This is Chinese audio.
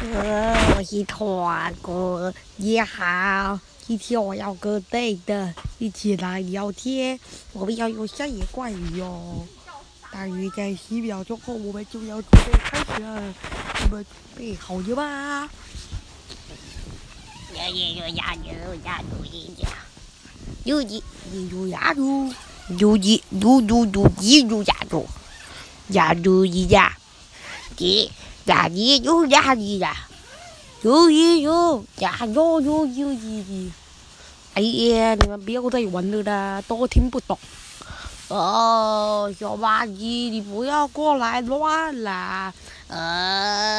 呃，我是团哥，你好，今天我要跟对的一起来聊天，我们要用山野怪语哦。大约在十秒钟后，我们就要准备开始了，你们准备好了吗？有有有呀有呀有呀，有一有鸭有，有一有有有一有鸭有，呀有一呀，一呀一有呀咦呀，有一有呀有有有一一。哎呀，你们不要再玩了啦，都听不懂。哦，小蚂蚁，你不要过来乱啦！呃。